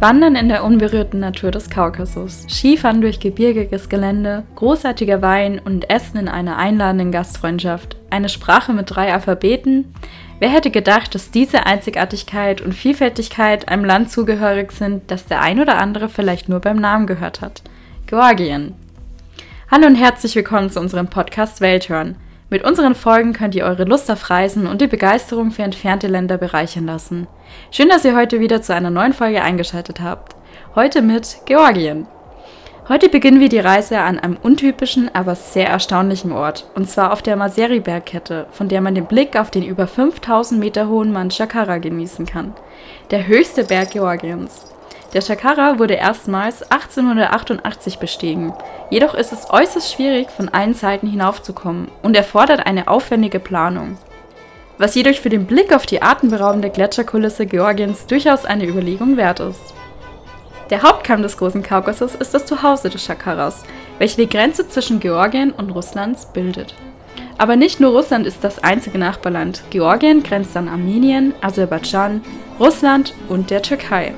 Wandern in der unberührten Natur des Kaukasus, Skifahren durch gebirgiges Gelände, großartiger Wein und Essen in einer einladenden Gastfreundschaft, eine Sprache mit drei Alphabeten. Wer hätte gedacht, dass diese Einzigartigkeit und Vielfältigkeit einem Land zugehörig sind, das der ein oder andere vielleicht nur beim Namen gehört hat? Georgien. Hallo und herzlich willkommen zu unserem Podcast Welthören. Mit unseren Folgen könnt ihr eure Lust auf Reisen und die Begeisterung für entfernte Länder bereichern lassen. Schön, dass ihr heute wieder zu einer neuen Folge eingeschaltet habt. Heute mit Georgien. Heute beginnen wir die Reise an einem untypischen, aber sehr erstaunlichen Ort, und zwar auf der Maseri-Bergkette, von der man den Blick auf den über 5000 Meter hohen Manchakara genießen kann. Der höchste Berg Georgiens. Der Chakara wurde erstmals 1888 bestiegen. Jedoch ist es äußerst schwierig, von allen Seiten hinaufzukommen und erfordert eine aufwendige Planung. Was jedoch für den Blick auf die atemberaubende Gletscherkulisse Georgiens durchaus eine Überlegung wert ist. Der Hauptkamm des Großen Kaukasus ist das Zuhause des Chakaras, welche die Grenze zwischen Georgien und Russlands bildet. Aber nicht nur Russland ist das einzige Nachbarland. Georgien grenzt an Armenien, Aserbaidschan, Russland und der Türkei.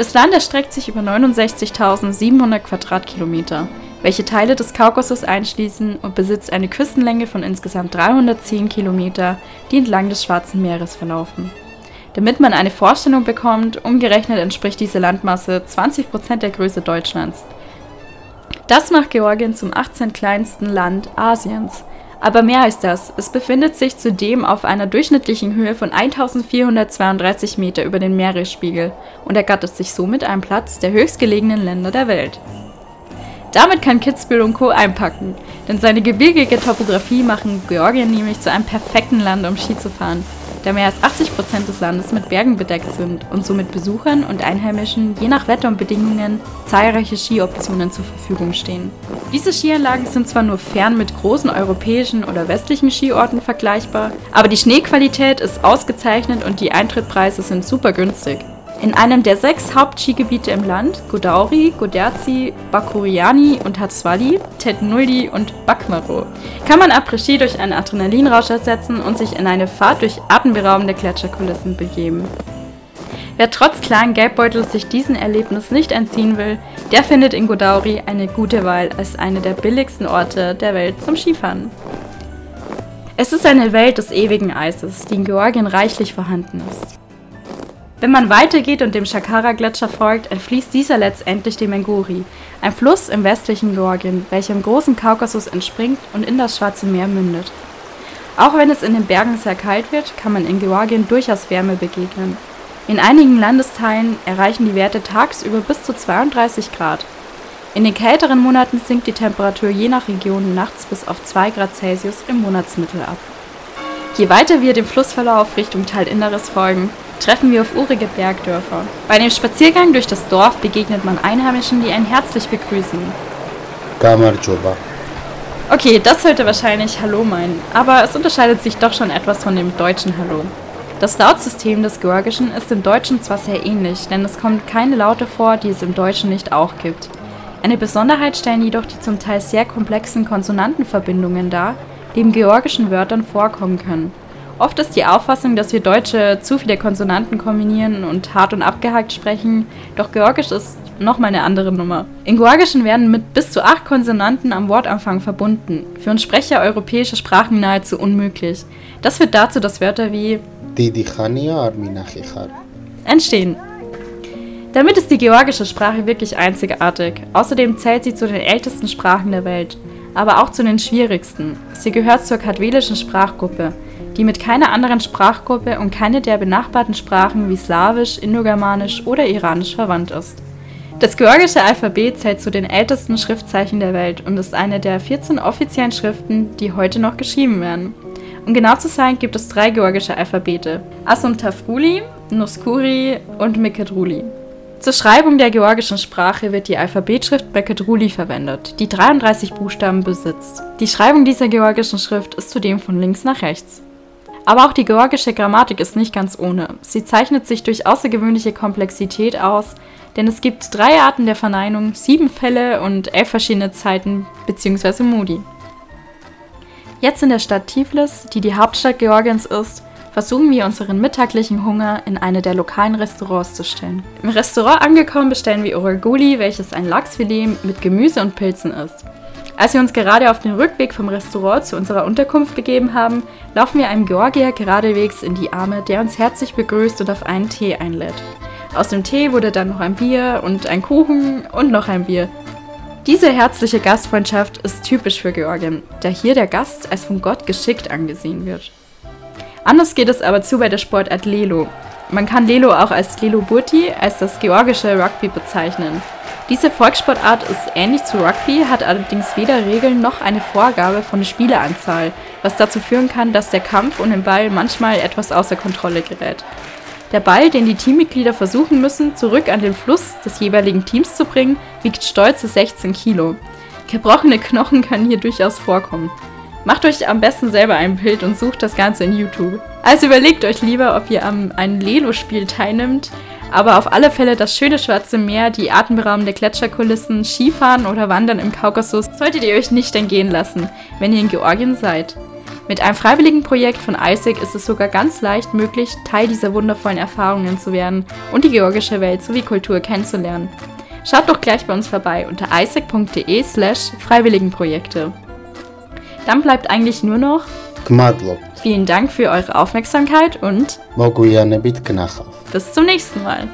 Das Land erstreckt sich über 69.700 Quadratkilometer, welche Teile des Kaukasus einschließen und besitzt eine Küstenlänge von insgesamt 310 Kilometer, die entlang des Schwarzen Meeres verlaufen. Damit man eine Vorstellung bekommt, umgerechnet entspricht diese Landmasse 20% der Größe Deutschlands. Das macht Georgien zum 18. kleinsten Land Asiens aber mehr als das, es befindet sich zudem auf einer durchschnittlichen Höhe von 1432 Meter über den Meeresspiegel und ergattert sich somit einen Platz der höchstgelegenen Länder der Welt. Damit kann Kitzbühel und Co. einpacken, denn seine gebirgige Topographie machen Georgien nämlich zu einem perfekten Land, um Ski zu fahren da mehr als 80 Prozent des Landes mit Bergen bedeckt sind und somit Besuchern und Einheimischen je nach Wetter und Bedingungen zahlreiche Skioptionen zur Verfügung stehen. Diese Skianlagen sind zwar nur fern mit großen europäischen oder westlichen Skiorten vergleichbar, aber die Schneequalität ist ausgezeichnet und die Eintrittpreise sind super günstig. In einem der sechs Hauptskigebiete im Land, Godauri, Goderzi, Bakuriani und Hatzwali, Tetnuldi und Bakmaro, kann man Après-Ski durch einen Adrenalinrausch ersetzen und sich in eine Fahrt durch atemberaubende Gletscherkulissen begeben. Wer trotz klaren Geldbeutels sich diesem Erlebnis nicht entziehen will, der findet in Godauri eine gute Wahl als eine der billigsten Orte der Welt zum Skifahren. Es ist eine Welt des ewigen Eises, die in Georgien reichlich vorhanden ist. Wenn man weitergeht und dem Shakara-Gletscher folgt, entfließt dieser letztendlich dem Enguri, ein Fluss im westlichen Georgien, welcher im großen Kaukasus entspringt und in das Schwarze Meer mündet. Auch wenn es in den Bergen sehr kalt wird, kann man in Georgien durchaus Wärme begegnen. In einigen Landesteilen erreichen die Werte tagsüber bis zu 32 Grad. In den kälteren Monaten sinkt die Temperatur je nach Region nachts bis auf 2 Grad Celsius im Monatsmittel ab. Je weiter wir dem Flussverlauf Richtung Teilinneres folgen, treffen wir auf urige Bergdörfer. Bei dem Spaziergang durch das Dorf begegnet man Einheimischen, die einen herzlich begrüßen. Kamarjoba. Okay, das sollte wahrscheinlich Hallo meinen, aber es unterscheidet sich doch schon etwas von dem deutschen Hallo. Das Lautsystem des Georgischen ist im Deutschen zwar sehr ähnlich, denn es kommt keine Laute vor, die es im Deutschen nicht auch gibt. Eine Besonderheit stellen jedoch die zum Teil sehr komplexen Konsonantenverbindungen dar, die in georgischen Wörtern vorkommen können. Oft ist die Auffassung, dass wir Deutsche zu viele Konsonanten kombinieren und hart und abgehakt sprechen, doch Georgisch ist nochmal eine andere Nummer. In Georgischen werden mit bis zu acht Konsonanten am Wortanfang verbunden. Für uns Sprecher europäischer Sprachen nahezu unmöglich. Das führt dazu, dass Wörter wie entstehen. Damit ist die georgische Sprache wirklich einzigartig. Außerdem zählt sie zu den ältesten Sprachen der Welt, aber auch zu den schwierigsten. Sie gehört zur kadwelischen Sprachgruppe die mit keiner anderen Sprachgruppe und keine der benachbarten Sprachen wie Slawisch, Indogermanisch oder Iranisch verwandt ist. Das georgische Alphabet zählt zu den ältesten Schriftzeichen der Welt und ist eine der 14 offiziellen Schriften, die heute noch geschrieben werden. Um genau zu sein, gibt es drei georgische Alphabete: Asumtafruli, Nuskuri und Mekedruli. Zur Schreibung der georgischen Sprache wird die Alphabetschrift Mekedruli verwendet, die 33 Buchstaben besitzt. Die Schreibung dieser georgischen Schrift ist zudem von links nach rechts. Aber auch die georgische Grammatik ist nicht ganz ohne. Sie zeichnet sich durch außergewöhnliche Komplexität aus, denn es gibt drei Arten der Verneinung, sieben Fälle und elf verschiedene Zeiten bzw. Modi. Jetzt in der Stadt Tiflis, die die Hauptstadt Georgiens ist, versuchen wir unseren mittaglichen Hunger in eine der lokalen Restaurants zu stellen. Im Restaurant angekommen bestellen wir Oraguli, welches ein Lachsfilet mit Gemüse und Pilzen ist. Als wir uns gerade auf den Rückweg vom Restaurant zu unserer Unterkunft begeben haben, laufen wir einem Georgier geradewegs in die Arme, der uns herzlich begrüßt und auf einen Tee einlädt. Aus dem Tee wurde dann noch ein Bier und ein Kuchen und noch ein Bier. Diese herzliche Gastfreundschaft ist typisch für Georgien, da hier der Gast als von Gott geschickt angesehen wird. Anders geht es aber zu bei der Sportart Lelo. Man kann Lelo auch als Lelo Burti, als das georgische Rugby bezeichnen. Diese Volkssportart ist ähnlich zu Rugby, hat allerdings weder Regeln noch eine Vorgabe von Spieleranzahl, was dazu führen kann, dass der Kampf um den Ball manchmal etwas außer Kontrolle gerät. Der Ball, den die Teammitglieder versuchen müssen, zurück an den Fluss des jeweiligen Teams zu bringen, wiegt stolze 16 Kilo. Gebrochene Knochen können hier durchaus vorkommen. Macht euch am besten selber ein Bild und sucht das Ganze in YouTube. Also überlegt euch lieber, ob ihr am einem Lelo-Spiel teilnimmt, aber auf alle Fälle das schöne Schwarze Meer, die atemberaubende Gletscherkulissen, Skifahren oder Wandern im Kaukasus solltet ihr euch nicht entgehen lassen, wenn ihr in Georgien seid. Mit einem freiwilligen Projekt von Isaac ist es sogar ganz leicht möglich, Teil dieser wundervollen Erfahrungen zu werden und die georgische Welt sowie Kultur kennenzulernen. Schaut doch gleich bei uns vorbei unter isaac.de slash Freiwilligenprojekte. Dann bleibt eigentlich nur noch Vielen Dank für eure Aufmerksamkeit und bis zum nächsten Mal.